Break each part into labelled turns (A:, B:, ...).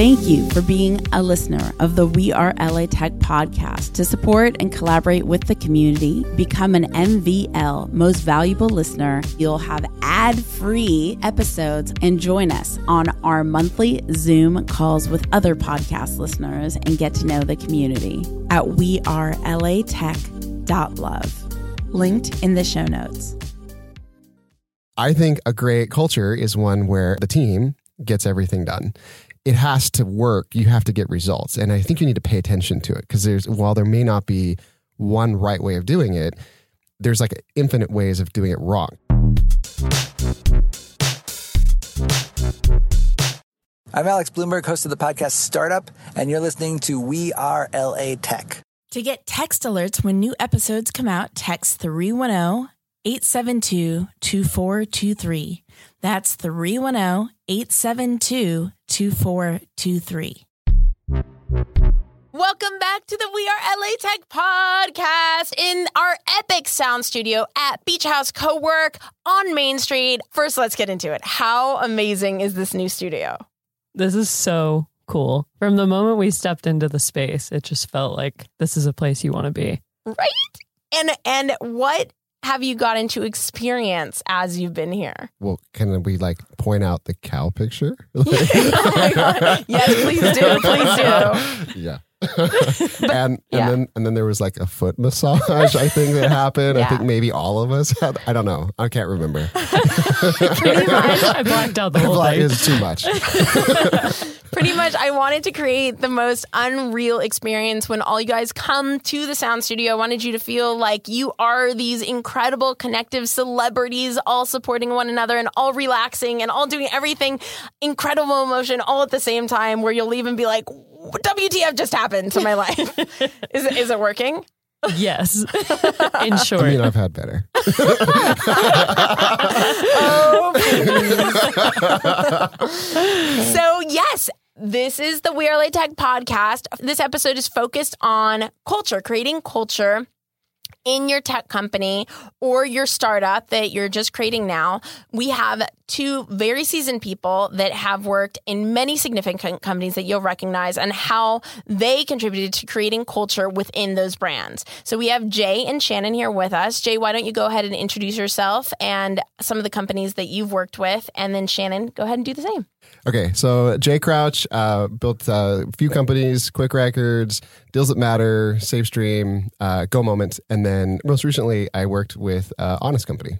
A: Thank you for being a listener of the We Are LA Tech podcast. To support and collaborate with the community, become an MVL Most Valuable Listener. You'll have ad free episodes and join us on our monthly Zoom calls with other podcast listeners and get to know the community at wearelatech.love. Linked in the show notes.
B: I think a great culture is one where the team gets everything done it has to work. You have to get results. And I think you need to pay attention to it because there's, while there may not be one right way of doing it, there's like infinite ways of doing it wrong.
C: I'm Alex Blumberg, host of the podcast Startup, and you're listening to We Are LA Tech.
A: To get text alerts when new episodes come out, text 310 872 2423. That's 310 872 2423. Welcome back to the We Are LA Tech podcast in our epic sound studio at Beach House Co-work on Main Street. First, let's get into it. How amazing is this new studio?
D: This is so cool. From the moment we stepped into the space, it just felt like this is a place you want to be.
A: Right? And and what have you gotten to experience as you've been here?
B: Well, can we like point out the cow picture?
A: oh. Yes, please do. Please
B: do. Yeah. but, and yeah. and then and then there was like a foot massage I think that happened. Yeah. I think maybe all of us had I don't know. I can't remember.
D: Pretty much. I blacked out the whole thing.
B: It's too much.
A: Pretty much I wanted to create the most unreal experience when all you guys come to the sound studio. I wanted you to feel like you are these incredible connective celebrities all supporting one another and all relaxing and all doing everything incredible emotion all at the same time where you'll leave and be like WTF just happened to my life? is it is it working?
D: Yes. In short.
B: I mean, I've had better.
A: oh, so, yes, this is the We Are LA Tech podcast. This episode is focused on culture, creating culture in your tech company or your startup that you're just creating now, we have two very seasoned people that have worked in many significant companies that you'll recognize and how they contributed to creating culture within those brands. So we have Jay and Shannon here with us. Jay, why don't you go ahead and introduce yourself and some of the companies that you've worked with? And then Shannon, go ahead and do the same.
B: Okay, so Jay Crouch uh, built uh, a few companies, Quick Records, Deals That Matter, SafeStream, uh, Go Moment, and then most recently I worked with uh, Honest Company.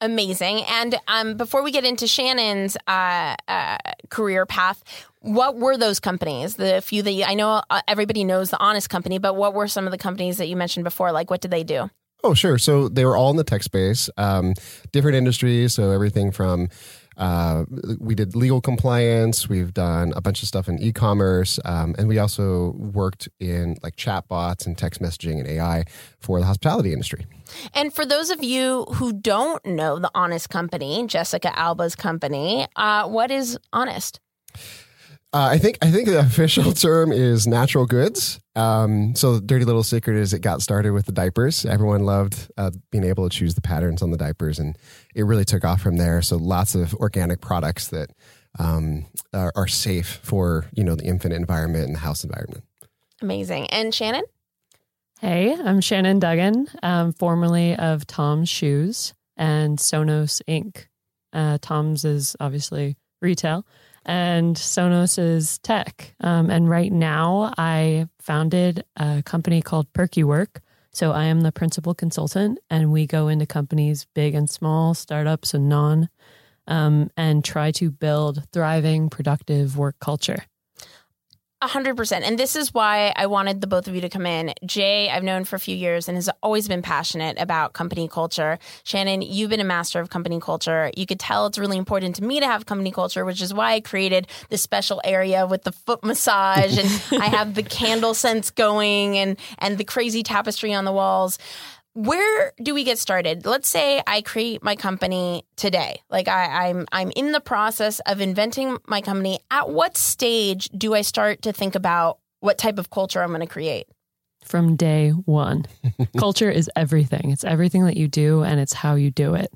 A: Amazing. And um, before we get into Shannon's uh, uh, career path, what were those companies? The few that you, I know everybody knows the Honest Company, but what were some of the companies that you mentioned before? Like, what did they do?
B: Oh, sure. So they were all in the tech space, um, different industries. So everything from uh, we did legal compliance. We've done a bunch of stuff in e-commerce, um, and we also worked in like chatbots and text messaging and AI for the hospitality industry.
A: And for those of you who don't know the Honest Company, Jessica Alba's company, uh, what is Honest?
B: Uh, I think I think the official term is natural goods. Um, so the dirty little secret is it got started with the diapers. Everyone loved uh, being able to choose the patterns on the diapers, and it really took off from there. So lots of organic products that um, are, are safe for you know the infant environment and the house environment.
A: Amazing. And Shannon.
D: Hey, I'm Shannon Duggan, um, formerly of Tom's Shoes and Sonos Inc. Uh, Tom's is obviously retail and Sonos is tech. Um, and right now, I founded a company called Perky Work. So I am the principal consultant, and we go into companies big and small, startups and non, um, and try to build thriving, productive work culture.
A: A hundred percent. And this is why I wanted the both of you to come in. Jay, I've known for a few years and has always been passionate about company culture. Shannon, you've been a master of company culture. You could tell it's really important to me to have company culture, which is why I created this special area with the foot massage and I have the candle scents going and and the crazy tapestry on the walls where do we get started? Let's say I create my company today. Like I, I'm I'm in the process of inventing my company. At what stage do I start to think about what type of culture I'm going to create?
D: From day one. culture is everything. It's everything that you do and it's how you do it.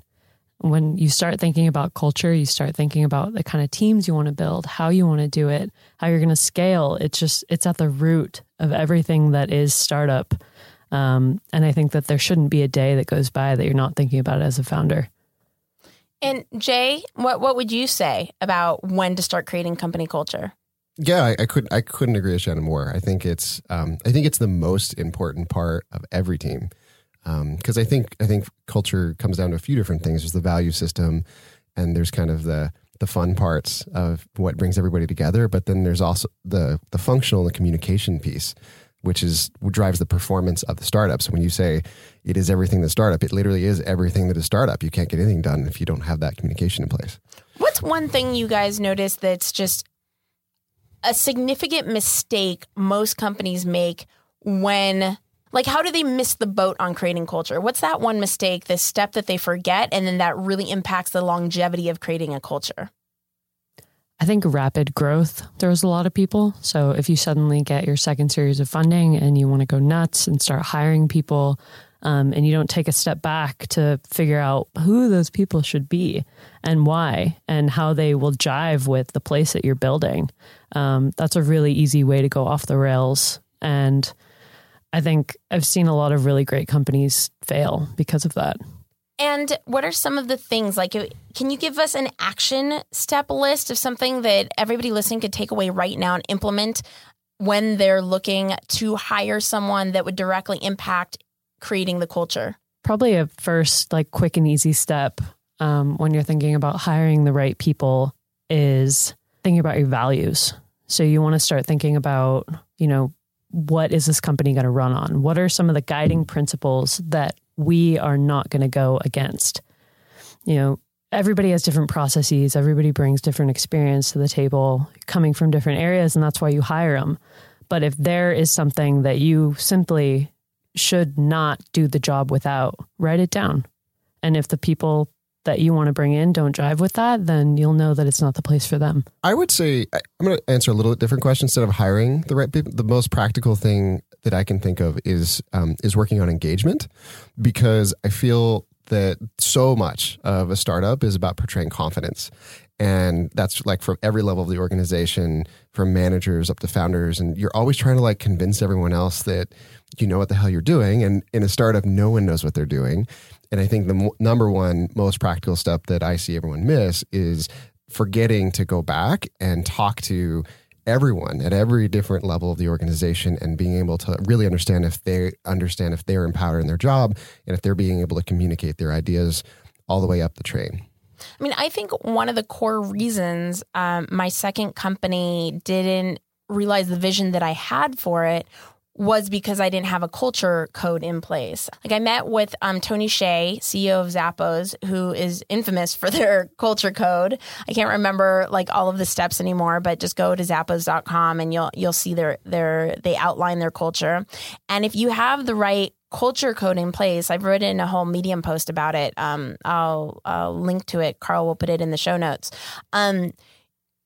D: when you start thinking about culture, you start thinking about the kind of teams you want to build, how you want to do it, how you're going to scale. It's just, it's at the root of everything that is startup. Um, and I think that there shouldn't be a day that goes by that you're not thinking about it as a founder.
A: And Jay, what what would you say about when to start creating company culture?
B: Yeah, I, I could I couldn't agree with Shannon more. I think it's um, I think it's the most important part of every team because um, I think I think culture comes down to a few different things. There's the value system, and there's kind of the the fun parts of what brings everybody together. But then there's also the the functional and the communication piece, which is what drives the performance of the startup. So when you say it is everything the startup, it literally is everything that is startup. You can't get anything done if you don't have that communication in place.
A: What's one thing you guys notice that's just a significant mistake most companies make when like how do they miss the boat on creating culture what's that one mistake the step that they forget and then that really impacts the longevity of creating a culture
D: I think rapid growth throws a lot of people. So if you suddenly get your second series of funding and you want to go nuts and start hiring people, um, and you don't take a step back to figure out who those people should be and why and how they will jive with the place that you're building, um, that's a really easy way to go off the rails. And I think I've seen a lot of really great companies fail because of that.
A: And what are some of the things like can you give us an action step list of something that everybody listening could take away right now and implement when they're looking to hire someone that would directly impact creating the culture?
D: Probably a first like quick and easy step um, when you're thinking about hiring the right people is thinking about your values. So you want to start thinking about, you know, what is this company going to run on? What are some of the guiding principles that we are not going to go against? You know, everybody has different processes, everybody brings different experience to the table, coming from different areas, and that's why you hire them. But if there is something that you simply should not do the job without, write it down. And if the people that you want to bring in don't drive with that, then you'll know that it's not the place for them.
B: I would say I'm going to answer a little bit different question instead of hiring the right people. The most practical thing that I can think of is um, is working on engagement because I feel that so much of a startup is about portraying confidence. And that's like from every level of the organization, from managers up to founders. And you're always trying to like convince everyone else that you know what the hell you're doing. And in a startup, no one knows what they're doing. And I think the m- number one most practical step that I see everyone miss is forgetting to go back and talk to everyone at every different level of the organization and being able to really understand if they understand if they're empowered in their job and if they're being able to communicate their ideas all the way up the train.
A: I mean, I think one of the core reasons um, my second company didn't realize the vision that I had for it was because I didn't have a culture code in place. Like I met with um, Tony Hsieh, CEO of Zappos, who is infamous for their culture code. I can't remember like all of the steps anymore, but just go to zappos.com and you'll you'll see their their they outline their culture. And if you have the right culture code in place. I've written a whole Medium post about it. Um, I'll, I'll link to it. Carl will put it in the show notes. Um,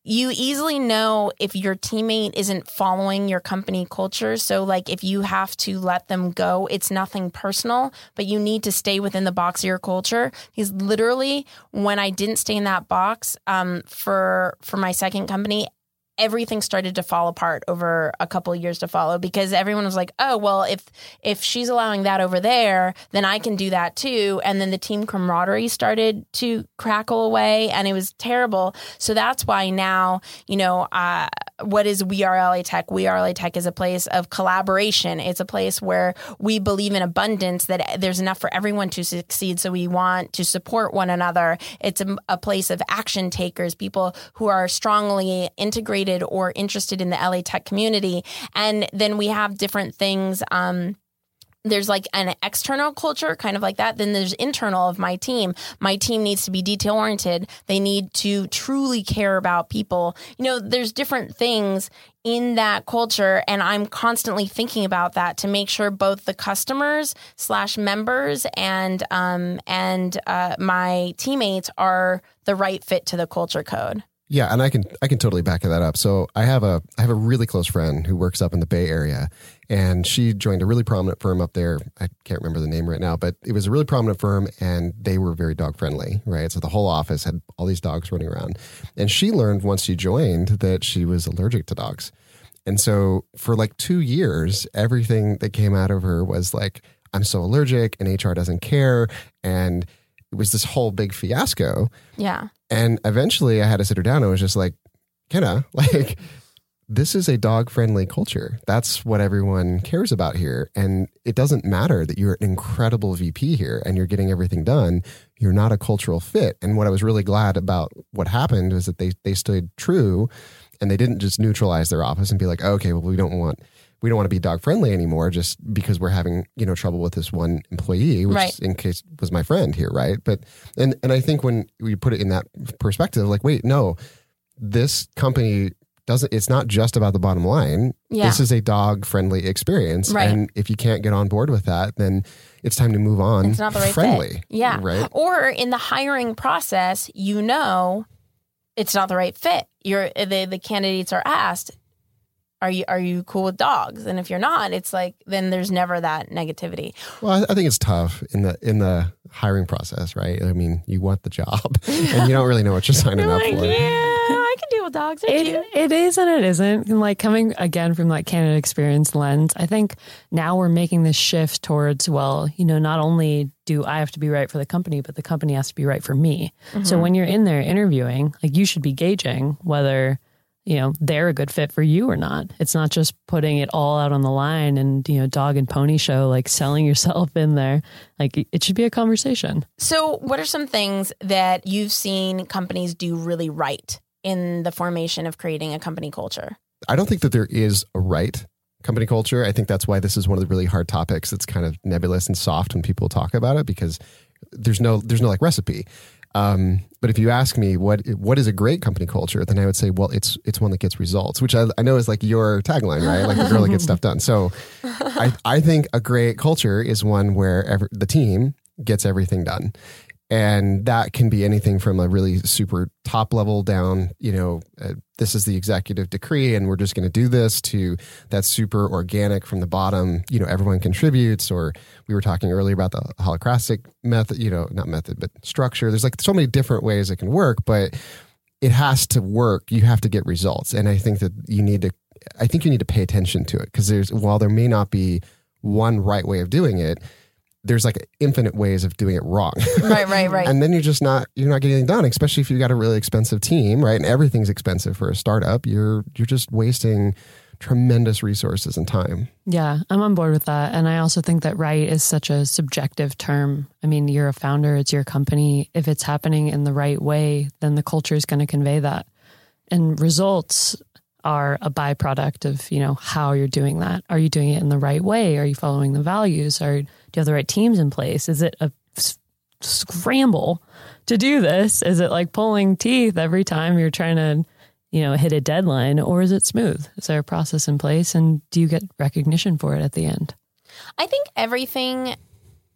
A: you easily know if your teammate isn't following your company culture. So, like, if you have to let them go, it's nothing personal, but you need to stay within the box of your culture. Because literally, when I didn't stay in that box um, for for my second company, everything started to fall apart over a couple of years to follow because everyone was like, "Oh, well, if if she's allowing that over there, then I can do that too." And then the team camaraderie started to crackle away, and it was terrible. So that's why now, you know, uh, what is We Are LA Tech? We Are LA Tech is a place of collaboration. It's a place where we believe in abundance that there's enough for everyone to succeed. So we want to support one another. It's a, a place of action takers, people who are strongly integrated or interested in the LA tech community. And then we have different things. Um, there's like an external culture kind of like that then there's internal of my team my team needs to be detail oriented they need to truly care about people you know there's different things in that culture and i'm constantly thinking about that to make sure both the customers slash members and um and uh, my teammates are the right fit to the culture code
B: Yeah, and I can I can totally back that up. So I have a I have a really close friend who works up in the Bay Area, and she joined a really prominent firm up there. I can't remember the name right now, but it was a really prominent firm, and they were very dog friendly, right? So the whole office had all these dogs running around, and she learned once she joined that she was allergic to dogs, and so for like two years, everything that came out of her was like, "I'm so allergic," and HR doesn't care, and it was this whole big fiasco.
A: Yeah.
B: And eventually I had to sit her down and was just like, Kenna, like, this is a dog friendly culture. That's what everyone cares about here. And it doesn't matter that you're an incredible VP here and you're getting everything done. You're not a cultural fit. And what I was really glad about what happened was that they, they stood true and they didn't just neutralize their office and be like, okay, well, we don't want we don't want to be dog friendly anymore just because we're having you know trouble with this one employee which
A: Right.
B: in case was my friend here right but and and i think when we put it in that perspective like wait no this company doesn't it's not just about the bottom line
A: Yeah.
B: this is a dog friendly experience
A: Right.
B: and if you can't get on board with that then it's time to move on
A: It's not the right
B: friendly
A: fit. Yeah.
B: right
A: Or in the hiring process, you know it's not the right fit. You're the the candidates are asked, are you are you cool with dogs? And if you're not, it's like then there's never that negativity.
B: Well, I I think it's tough in the in the hiring process, right? I mean, you want the job, and you don't really know what you're signing
A: You're
B: up
A: like,
B: for.
A: yeah, I can deal with dogs.
D: It, it is and it isn't. And like coming again from like candidate experience lens, I think now we're making this shift towards, well, you know, not only do I have to be right for the company, but the company has to be right for me. So mm-hmm. when you're in there interviewing, like you should be gauging whether, you know, they're a good fit for you or not. It's not just putting it all out on the line and, you know, dog and pony show, like selling yourself in there. Like it should be a conversation.
A: So, what are some things that you've seen companies do really right in the formation of creating a company culture?
B: I don't think that there is a right company culture. I think that's why this is one of the really hard topics. That's kind of nebulous and soft when people talk about it because there's no there's no like recipe. Um, but if you ask me what what is a great company culture, then I would say, well, it's it's one that gets results, which I, I know is like your tagline, right? Like the girl that gets stuff done. So I, I think a great culture is one where every, the team gets everything done. And that can be anything from a really super top level down, you know, uh, this is the executive decree and we're just going to do this to that's super organic from the bottom, you know, everyone contributes. Or we were talking earlier about the holacratic method, you know, not method, but structure. There's like so many different ways it can work, but it has to work. You have to get results. And I think that you need to, I think you need to pay attention to it because there's, while there may not be one right way of doing it, there's like infinite ways of doing it wrong.
A: Right, right, right.
B: and then you're just not you're not getting anything done especially if you've got a really expensive team right and everything's expensive for a startup you're you're just wasting tremendous resources and time
D: Yeah, I'm on board with that. And I also think that right is such a subjective term. I mean, you're a founder, it's your company. If it's happening in the right way, then the culture is going to convey that. And results are a byproduct of, you know, how you're doing that. Are you doing it in the right way? Are you following the values? Are do you have the right teams in place? Is it a scramble to do this? Is it like pulling teeth every time you're trying to you know, hit a deadline or is it smooth? Is there a process in place and do you get recognition for it at the end?
A: I think everything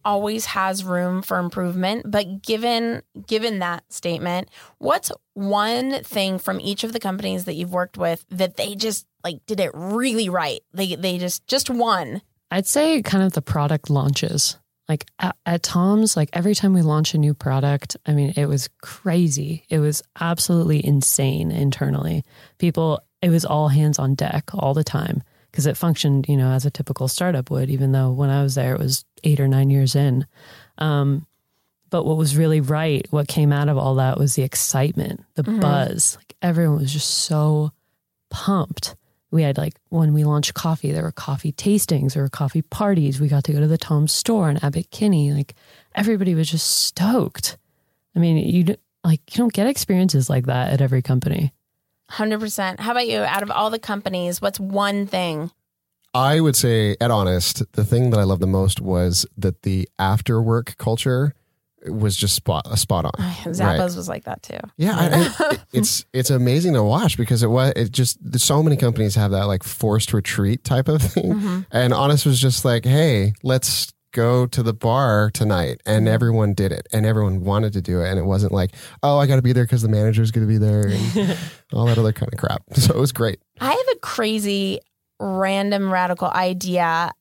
A: always has room for improvement, but given given that statement, what's one thing from each of the companies that you've worked with that they just like did it really right? They they just just one.
D: I'd say kind of the product launches. Like at, at Tom's, like every time we launch a new product, I mean, it was crazy. It was absolutely insane internally. People, it was all hands on deck all the time because it functioned, you know, as a typical startup would, even though when I was there, it was eight or nine years in. Um, but what was really right, what came out of all that was the excitement, the buzz. Like everyone was just so pumped. We had like when we launched coffee, there were coffee tastings, there were coffee parties. We got to go to the Tom's store in Abbott Kinney. Like everybody was just stoked. I mean, you like you don't get experiences like that at every company.
A: 100%. How about you? Out of all the companies, what's one thing?
B: i would say at honest the thing that i loved the most was that the after work culture was just spot a spot on
A: Zappos was like that too.
B: Yeah, I, I, it's it's amazing to watch because it was it just so many companies have that like forced retreat type of thing,
A: Mm-hmm.
B: and Honest was just like, hey, let's go to the bar tonight and everyone did it and everyone wanted to do it and it wasn't like oh i got to be there because the manager's going to be there and all that other kind of crap so it was great
A: I have a crazy, random, radical idea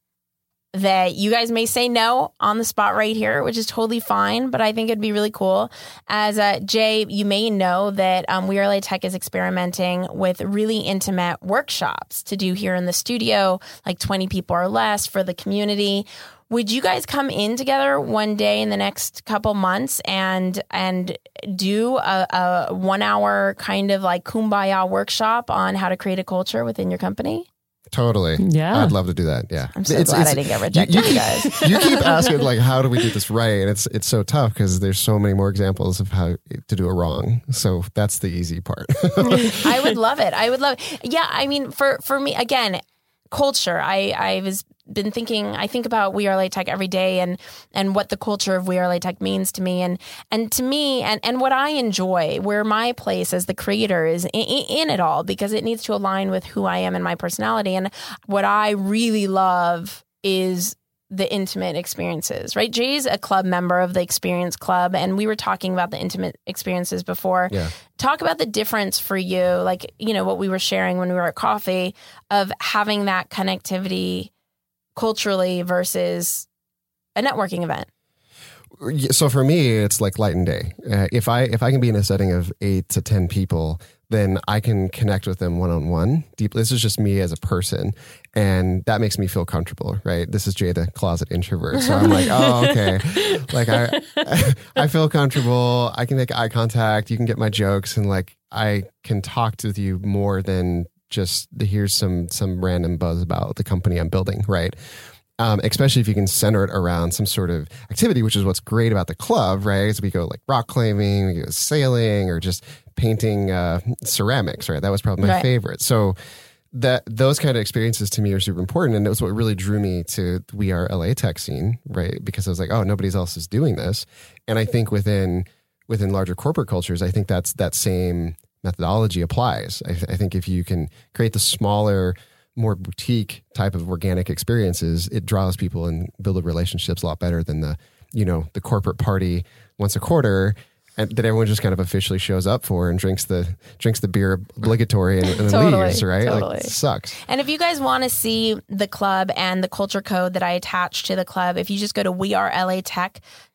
A: that you guys may say no on the spot right here, which is totally fine, but I think it'd be really cool. As uh, Jay, you may know that um, We Are LA Tech is experimenting with really intimate workshops to do here in the studio, like 20 people or less for the community. Would you guys come in together one day in the next couple months and and do a, a one hour kind of like kumbaya workshop on how to create a culture within your company?
B: totally
D: Yeah.
B: i'd love to do that yeah
A: I'm so glad I didn't get rejected,
B: you, you,
A: guys.
B: you keep asking like how do we do this right and it's it's so tough because there's so many more examples of how to do it wrong so that's the easy part
A: I would love it. I would love. It. Yeah, I mean, for for me, again, culture. I I was been thinking. I think about We Are LA Tech every day, and and what the culture of We Are LA Tech means to me, and and to me, and and what I enjoy, where my place as the creator is in, in it all, because it needs to align with who I am and my personality, and what I really love is the intimate experiences, right? Jay's a club member of the Experience Club, and we were talking about the intimate experiences before.
B: Yeah.
A: Talk about the difference for you, like, you know, what we were sharing when we were at coffee of having that connectivity culturally versus a networking event.
B: So for me it's like light and day uh, if i if i can be in a setting of eight to ten people then i can connect with them one-on-one. Deeply this is just me as a person and that makes me feel comfortable right? This is jay the closet introvert so i'm like oh okay. Like i i feel comfortable. I can make eye contact. You can get my jokes and like i can talk to you more than just here's some some random buzz about the company i'm building right um, especially if you can center it around some sort of activity, which is what's great about the club, right? So we go like rock climbing, we go sailing, or just painting uh, ceramics, right? That was probably my
A: Right.
B: favorite. So that those kind of experiences to me are super important, and it was what really drew me to We Are LA Tech scene, right? Because I was like, oh, nobody else is doing this, and I think within within larger corporate cultures, I think that's that same methodology applies. I, I think if you can create the smaller more boutique type of organic experiences, it draws people and build relationships a lot better than the, you know, the corporate party once a quarter and that everyone just kind of officially shows up for and drinks the drinks the beer obligatory and, and then
A: Totally,
B: leaves, right?
A: totally.
B: Like it sucks.
A: And if you guys want to see the club and the culture code that I attach to the club, if you just go to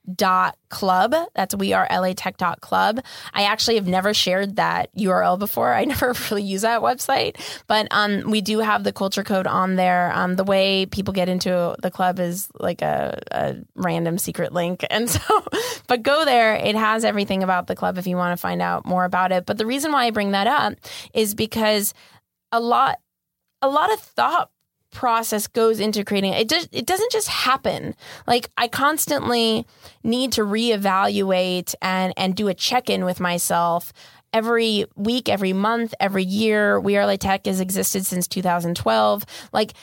A: wearelatech.club, that's we are la tech dot club I actually have never shared that URL before. I never really use that website, but um, we do have the culture code on there. Um, the way people get into the club is like a, a random secret link. And so, but go there. It has everything about the club if you want to find out more about it. But the reason why I bring that up is because a lot a lot of thought process goes into creating it just it doesn't just happen. Like i constantly need to reevaluate and and do a check-in with myself every week every month every year. We are tech has existed since 2012 like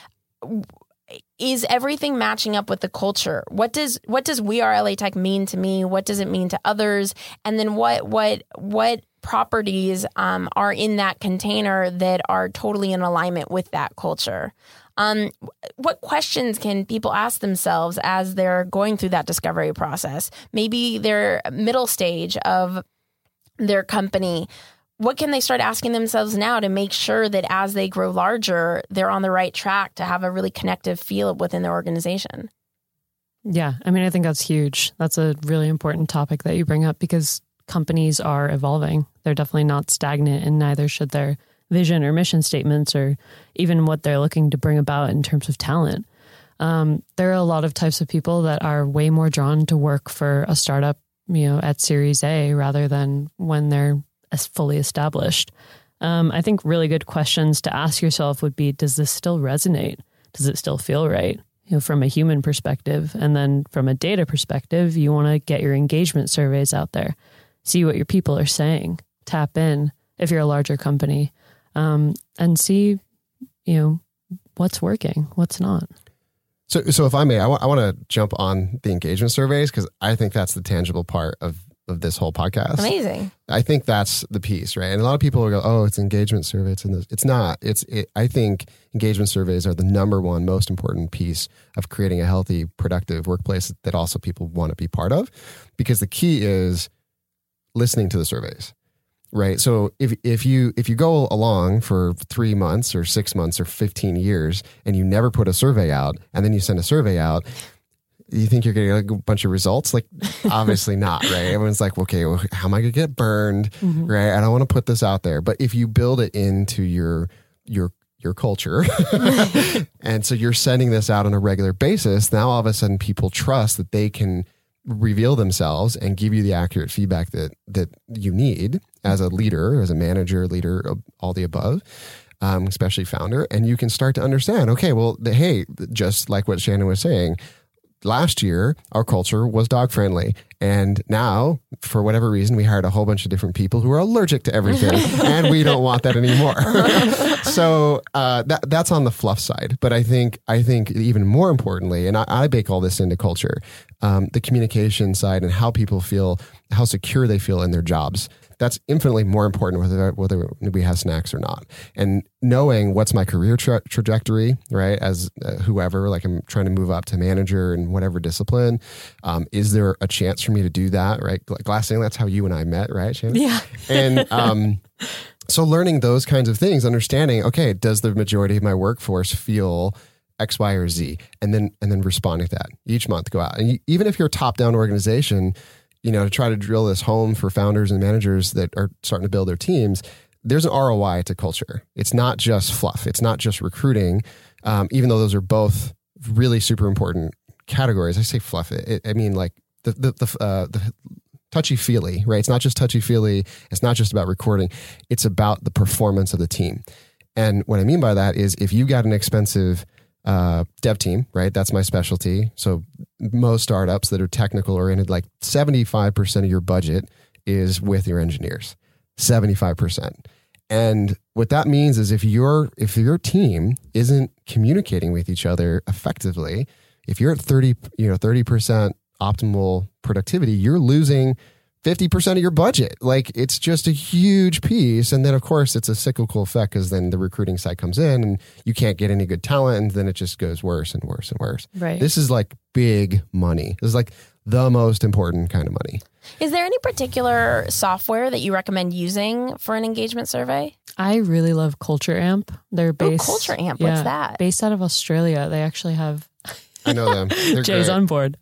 A: is everything matching up with the culture? What does what does we are la tech mean to me? What does it mean to others? And then what what what properties um, are in that container that are totally in alignment with that culture um, what questions can people ask themselves as they're going through that discovery process maybe their middle stage of their company what can they start asking themselves now to make sure that as they grow larger they're on the right track to have a really connective feel within their organization
D: Yeah, I mean, I think that's huge. That's a really important topic that you bring up because companies are evolving. They're definitely not stagnant, and neither should their vision or mission statements or even what they're looking to bring about in terms of talent. Um, there are a lot of types of people that are way more drawn to work for a startup, you know, at Series A rather than when they're as fully established. Um, I think really good questions to ask yourself would be: Does this still resonate? Does it still feel right? You know, from a human perspective, and then from a data perspective, you want to get your engagement surveys out there, see what your people are saying, tap in if you're a larger company, um, and see, you know, what's working, what's not.
B: So, so if I may, I want I want to jump on the engagement surveys because I think that's the tangible part of of this whole podcast.
A: Amazing.
B: I think that's the piece, right? And a lot of people will go, "Oh, it's engagement survey." It's in this. It's not. It's. It, I think engagement surveys are the number one most important piece of creating a healthy, productive workplace that also people want to be part of, because the key is listening to the surveys, right? So if if you if you go along for three months or six months or fifteen years and you never put a survey out, and then you send a survey out, you think you're getting like a bunch of results? Like, obviously not, right? Everyone's like, okay, well, how am I gonna get burned? Mm-hmm. Right? I don't want to put this out there. But if you build it into your your your culture, and so you're sending this out on a regular basis, now all of a sudden people trust that they can reveal themselves and give you the accurate feedback that that you need as a leader, as a manager, leader, all the above um, especially founder, and you can start to understand. Okay, well, the, hey, just like what Shannon was saying, last year our culture was dog friendly, and now for whatever reason we hired a whole bunch of different people who are allergic to everything, and we don't want that anymore. so uh, that that's on the fluff side, but I think I think even more importantly, and I, I bake all this into culture, um, the communication side and how people feel, how secure they feel in their jobs that's infinitely more important whether whether we have snacks or not. And knowing what's my career tra- trajectory, right? As uh, whoever, like I'm trying to move up to manager in whatever discipline. Um, is there a chance for me to do that? Right? Glass ceiling. That's how you and I met, right? Shannon?
D: Yeah.
B: And um, so learning those kinds of things, understanding, okay, does the majority of my workforce feel X, Y, or Z, and then and then responding to that each month. Go out, and you, even if you're a top down organization you know, to try to drill this home for founders and managers that are starting to build their teams, there's an ROI to culture. It's not just fluff. It's not just recruiting, um, even though those are both really super important categories. I say fluff. It, I mean, like the the the, uh, the touchy feely, right? It's not just touchy feely. It's not just about recording. It's about the performance of the team. And what I mean by that is if you got an expensive uh, dev team, right? That's my specialty. So most startups that are technical oriented, like 75% of your budget is with your engineers, 75%. And what that means is if your if your team isn't communicating with each other effectively, if you're at 30, you know, 30% optimal productivity, you're losing 50% of your budget. Like it's just a huge piece. And then, of course, it's a cyclical effect because then the recruiting side comes in and you can't get any good talent. And then it just goes worse and worse and worse.
D: Right.
B: This is like big money. This is like the most important kind of money.
A: Is there any particular software that you recommend using for an engagement survey?
D: I really love Culture Amp. They're
A: Oh,
D: based
A: Culture Amp.
D: yeah,
A: What's that?
D: Based out of Australia. They actually have
B: I know them. They're
D: Jay's
B: great.
D: on board.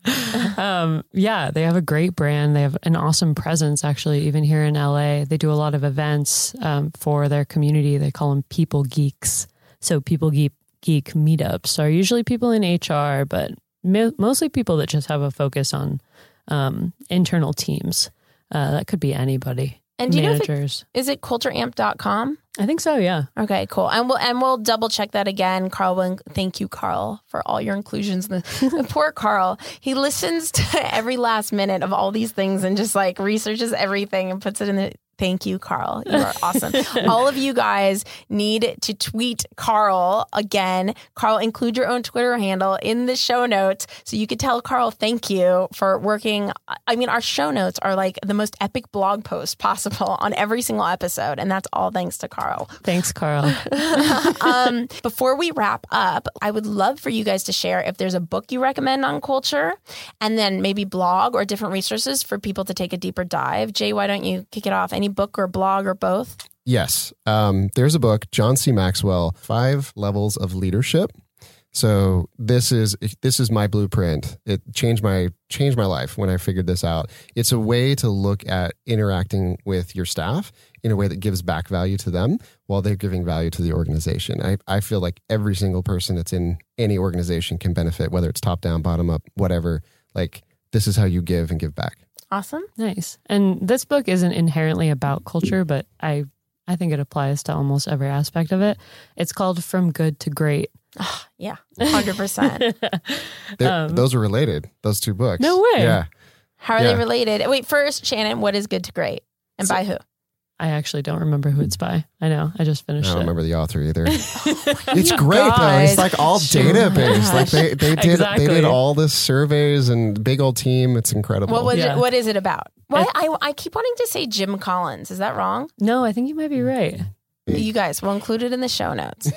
D: Um, yeah, they have a great brand. They have an awesome presence, actually, even here in LA. They do a lot of events um, for their community. They call them People Geeks. So, People Geek, geek meetups are usually people in HR, but mo- mostly people that just have a focus on um, internal teams. Uh, that could be anybody.
A: And do you know if it,
D: Managers.
A: is it cultureamp.com?
D: I think so, yeah.
A: Okay, cool. And we'll and we'll double check that again. Carl, will- thank you, Carl, for all your inclusions. The, poor Carl, he listens to every last minute of all these things and just like researches everything and puts it in the. Thank you, Carl. You are awesome. all of you guys need to tweet Carl again. Carl, include your own Twitter handle in the show notes so you could tell Carl thank you for working. I mean, our show notes are like the most epic blog post possible on every single episode, and that's all thanks to Carl
D: Thanks, Carl.
A: um, before we wrap up, I would love for you guys to share if there's a book you recommend on culture, and then maybe blog or different resources for people to take a deeper dive. Jay, why don't you kick it off? Any book or blog or both?
B: Yes. Um, there's a book, John C. Maxwell, Five Levels of Leadership. So this is this is my blueprint. It changed my changed my life when I figured this out. It's a way to look at interacting with your staff in a way that gives back value to them while they're giving value to the organization. I, I feel like every single person that's in any organization can benefit, whether it's top down, bottom up, whatever. Like this is how you give and give back.
A: Awesome.
D: Nice. And this book isn't inherently about culture, but I I think it applies to almost every aspect of it. It's called From Good to Great.
A: Yeah, 100%.
B: They're- those are related. Those two books.
D: Um, No way.
B: Yeah.
A: How are
B: Yeah.
A: they related? Wait, first, Shannon, what is good to great? And by who?
D: I actually don't remember who it's by. I know. I just finished I
B: don't
D: it.
B: remember the author either.
A: Oh
B: it's great though.
A: guys.
B: It's like all database. Like they, they did
D: Exactly.
B: they did all this surveys and big old team. It's incredible.
A: What was
D: Yeah.
A: it? What is it about? Why I, I keep wanting to say Jim Collins. Is that wrong?
D: No, I think you might be mm. right.
A: You guys, we'll include it in the show notes.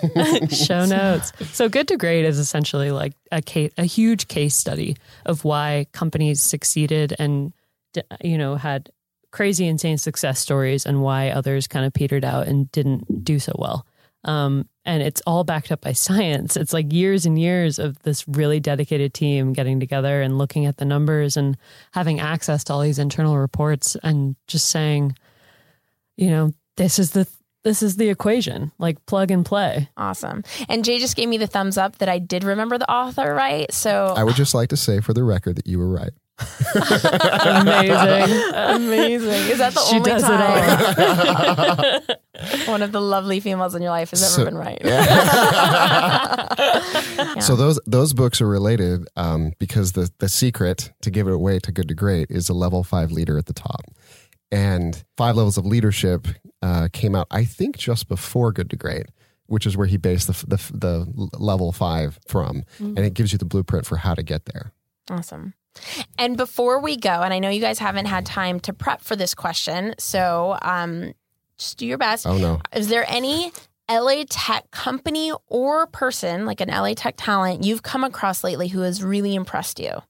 D: Show notes. So, Good to Great is essentially like a case, a huge case study of why companies succeeded and d- you know had crazy, insane success stories, and why others kind of petered out and didn't do so well. Um, and it's all backed up by science. It's like years and years of this really dedicated team getting together and looking at the numbers and having access to all these internal reports and just saying, you know, this is the this is the equation. Like plug and play.
A: Awesome. And Jay just gave me the thumbs up that I did remember the author right. So
B: I would just like to say for the record that you were right.
D: Amazing.
A: amazing. Is that the
D: She
A: only
D: does it
A: time one of the lovely females in your life has ever
B: So-
A: been right?
B: So those those books are related um, because the the secret to give it away to good to great is a level five leader at the top, and five levels of leadership uh, came out I think just before good to great, which is where he based the the, the level five from, and it gives you the blueprint for how to get there.
A: Awesome. And before we go, and I know you guys haven't had time to prep for this question, so um, just do your best.
B: Oh no,
A: Is there any LA tech company or person, like an LA tech talent, you've come across lately who has really impressed you?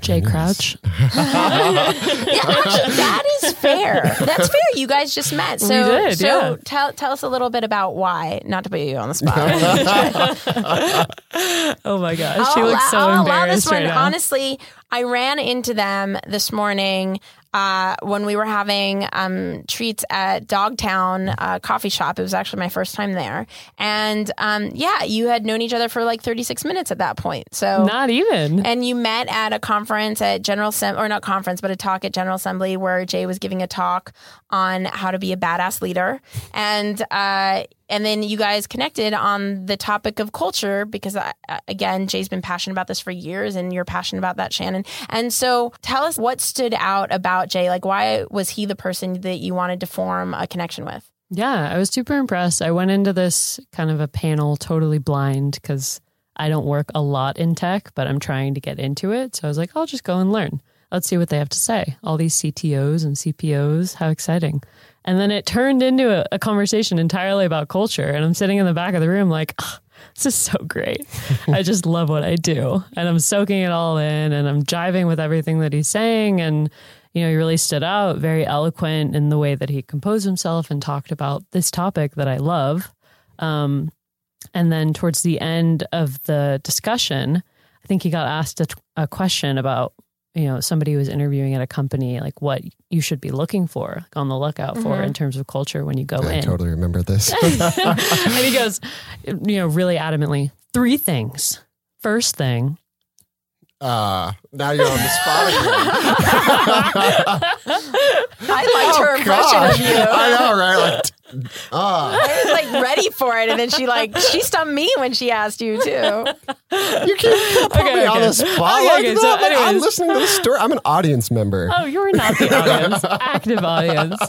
D: Jay Crouch.
A: Yeah, actually, that is fair. That's fair. You guys just met, so
D: We did,
A: so
D: yeah.
A: tell tell us a little bit about why. Not to put you on the spot.
D: Oh my gosh, she
A: I'll
D: looks so
A: allow- I'll allow this
D: right
A: one.
D: now.
A: Honestly, I ran into them this morning uh, when we were having um, treats at Dogtown uh, Coffee Shop. It was actually my first time there, and um, yeah, you had known each other for like 36 minutes at that point. So
D: Not even.
A: and you met at a conference at General Assembly, or not conference, but a talk at General Assembly where Jay was giving a talk on how to be a badass leader, and uh, and then you guys connected on the topic of culture because I, again, Jay's been passionate about this for years, and you're passionate about that, Shannon. And so, tell us what stood out about Jay. Like, why was he the person that you wanted to form a connection with?
D: Yeah, I was super impressed. I went into this kind of a panel totally blind because I don't work a lot in tech, but I'm trying to get into it. So I was like, I'll just go and learn. Let's see what they have to say. All these CTOs and CPOs, how exciting. And then it turned into a, a conversation entirely about culture. And I'm sitting in the back of the room like, "Ah, this is so great. I just love what I do. And I'm soaking it all in and I'm jiving with everything that he's saying. And, you know, he really stood out, very eloquent in the way that he composed himself and talked about this topic that I love. Um, and then towards the end of the discussion, I think he got asked a, a question about, you know, somebody who was interviewing at a company, like what you should be looking for, like on the lookout for in terms of culture when you go in.
B: I
D: in.
B: totally remember this.
D: and he goes, you know, really adamantly, three things. First thing,
B: uh, now you're on the spot again.
A: I liked her impression
B: Gosh.
A: of you.
B: I know, right? Like, ah,
A: I was like ready for it, and then she like she stumped me when she asked you too.
B: you can't put
D: Okay,
B: me on the spot
D: Okay,
B: like
D: okay,
B: that.
D: so
B: Like, I'm listening to the story. I'm an audience member.
D: Oh, you're not the audience, active audience.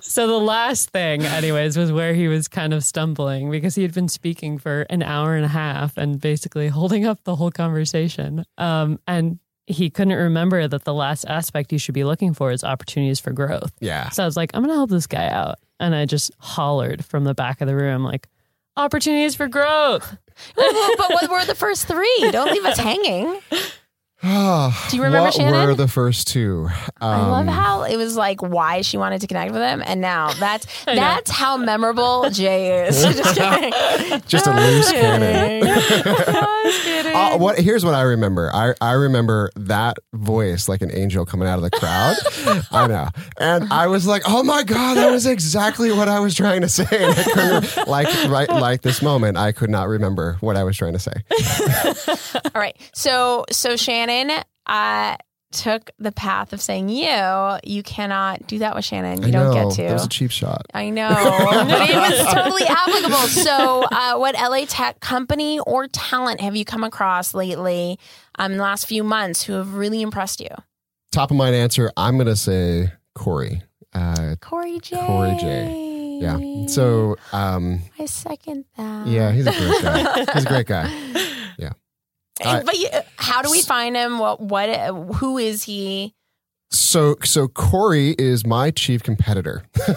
D: So the last thing, anyways, was where he was kind of stumbling because he had been speaking for an hour and a half and basically holding up the whole conversation. Um, and he couldn't remember that the last aspect you should be looking for is opportunities for growth.
B: Yeah.
D: So I was like, I'm going to help this guy out. And I just hollered from the back of the room, like, opportunities for growth.
A: but what were the first three? Don't leave us hanging.
B: Do
A: you remember,
B: what
A: Shannon?
B: were the first two?
A: I love
B: Um,
A: how it was like why she wanted to connect with him, and now that's that's how memorable Jay is. Just kidding.
B: just a loose cannon.
A: Just kidding.
B: Uh, what here's what I remember. I, I remember that voice like an angel coming out of the crowd. I know, and I was like, "Oh my god, that was exactly what I was trying to say." And I couldn't, like right like this moment, I could not remember what I was trying to say.
A: All right. So so Shannon uh, took the path of saying you. You cannot do that with Shannon. You
B: I
A: don't
B: know,
A: get to.
B: That was a cheap shot.
A: I know, but it was totally applicable. So, uh, what LA Tech company or talent have you come across lately um, in the last few months who have really impressed you?
B: Top of mind answer. I'm gonna say Corey. Uh,
A: Corey J.
B: Corey J. yeah. So um,
A: I second that.
B: yeah, he's a great guy. he's a great guy. I-
A: but how do we find him? What? What? Who is he?
B: So so Corey is my chief competitor.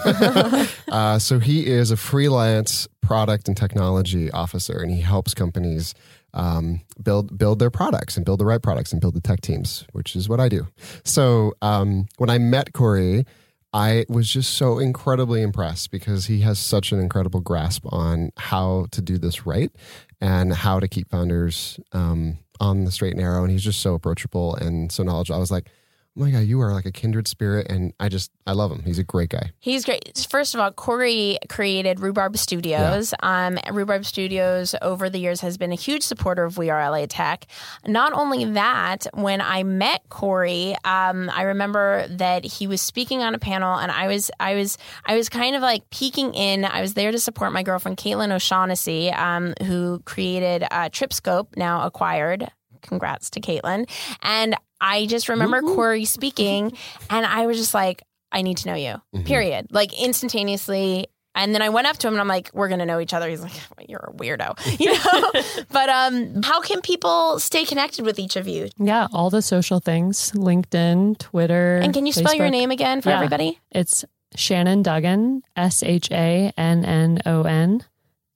B: uh, so he is a freelance product and technology officer, and he helps companies um, build build their products and build the right products and build the tech teams, which is what I do. So um, when I met Corey, I was just so incredibly impressed because he has such an incredible grasp on how to do this right and how to keep founders um, on the straight and narrow. And he's just so approachable and so knowledgeable. I was like, my God, you are like a kindred spirit. And I just, I love him. He's a great guy.
A: He's great. First of all, Corey created Rhubarb Studios. Um, Rhubarb Studios over the years has been a huge supporter of We Are LA Tech. Not only that, when I met Corey, um, I remember that he was speaking on a panel, and I was, I was, I was kind of like peeking in. I was there to support my girlfriend Caitlin O'Shaughnessy, um, who created uh, TripScope, now acquired. Congrats to Caitlin. And I just remember Corey speaking, and I was just like, I need to know you,
B: Mhm.
A: period. Like instantaneously. And then I went up to him and I'm like, we're going to know each other. He's like, you're a weirdo, you know? but um, how can people stay connected with each of you?
D: Yeah, all the social things LinkedIn, Twitter.
A: And can you spell your name again for
D: Yeah.
A: everybody?
D: It's Shannon Duggan, S H A N N O N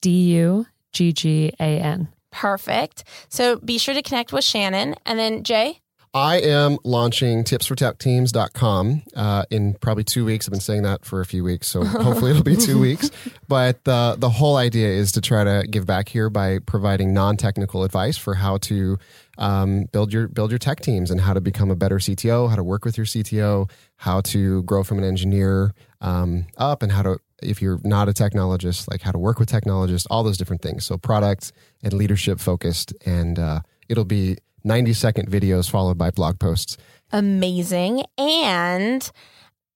D: D U G G A N.
A: Perfect. So be sure to connect with Shannon. And then Jay,
B: I am launching tipsfortechteams.com uh, in probably two weeks. I've been saying that for a few weeks, so hopefully it'll be two weeks. But the the whole idea is to try to give back here by providing non technical advice for how to um, build your build your tech teams and how to become a better CTO, how to work with your CTO, how to grow from an engineer um, up, and how to if you're not a technologist, like how to work with technologists, all those different things. So product and leadership focused, and uh, it'll be 90 second videos followed by blog posts.
A: amazing. And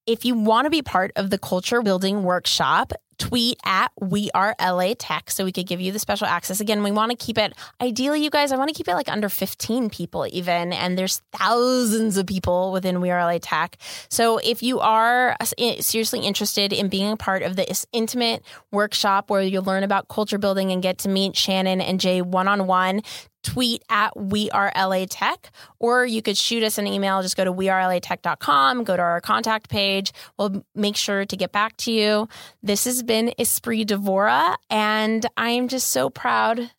A: if you want to be part of the culture building workshop, tweet at we are LA Tech so we could give you the special access. Again, we want to keep it ideally, you guys, I want to keep it like under 15 people even. And there's thousands of people within We Are LA Tech. So if you are uh, seriously interested in being a part of this intimate workshop where you'll learn about culture building and get to meet Shannon and Jay one on one, tweet at we are LA Tech, or you could shoot us an email. Just go to wearelatech.com, go to our contact page. We'll make sure to get back to you. This has been Espree Devora, and I'm just so proud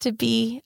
A: to be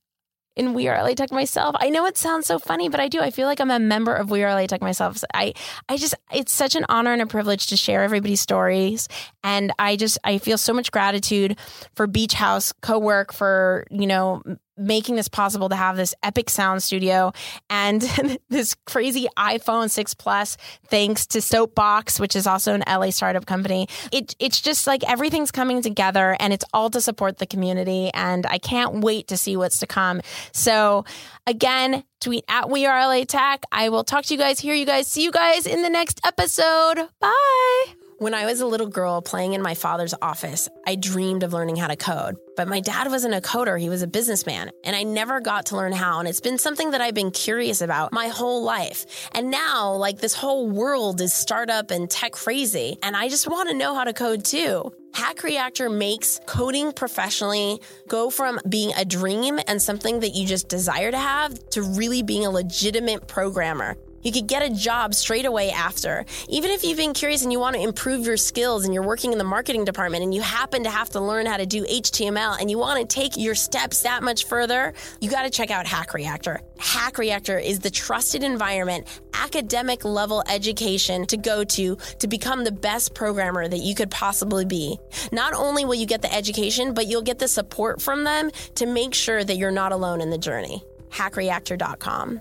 A: in We Are LA Tech myself. I know it sounds so funny, but I do. I feel like I'm a member of We Are LA Tech myself. I, I just, it's such an honor and a privilege to share everybody's stories. And I just, I feel so much gratitude for Beach House Co-work for, you know, making this possible to have this epic sound studio and this crazy iPhone 6 Plus thanks to Soapbox which is also an LA startup company. It it's just like everything's coming together and it's all to support the community and I can't wait to see what's to come. So again, tweet at We Are LA Tech. I will talk to you guys, hear you guys, see you guys in the next episode. Bye. When I was a little girl playing in my father's office, I dreamed of learning how to code. But my dad wasn't a coder, he was a businessman, and I never got to learn how. And it's been something that I've been curious about my whole life. And now, like, this whole world is startup and tech crazy, and I just want to know how to code too. Hack Reactor makes coding professionally go from being a dream and something that you just desire to have to really being a legitimate programmer. You could get a job straight away after. Even if you've been curious and you want to improve your skills and you're working in the marketing department and you happen to have to learn how to do HTML and you want to take your steps that much further, you got to check out Hack Reactor. Hack Reactor is the trusted environment, academic level education to go to to become the best programmer that you could possibly be. Not only will you get the education, but you'll get the support from them to make sure that you're not alone in the journey. Hackreactor.com.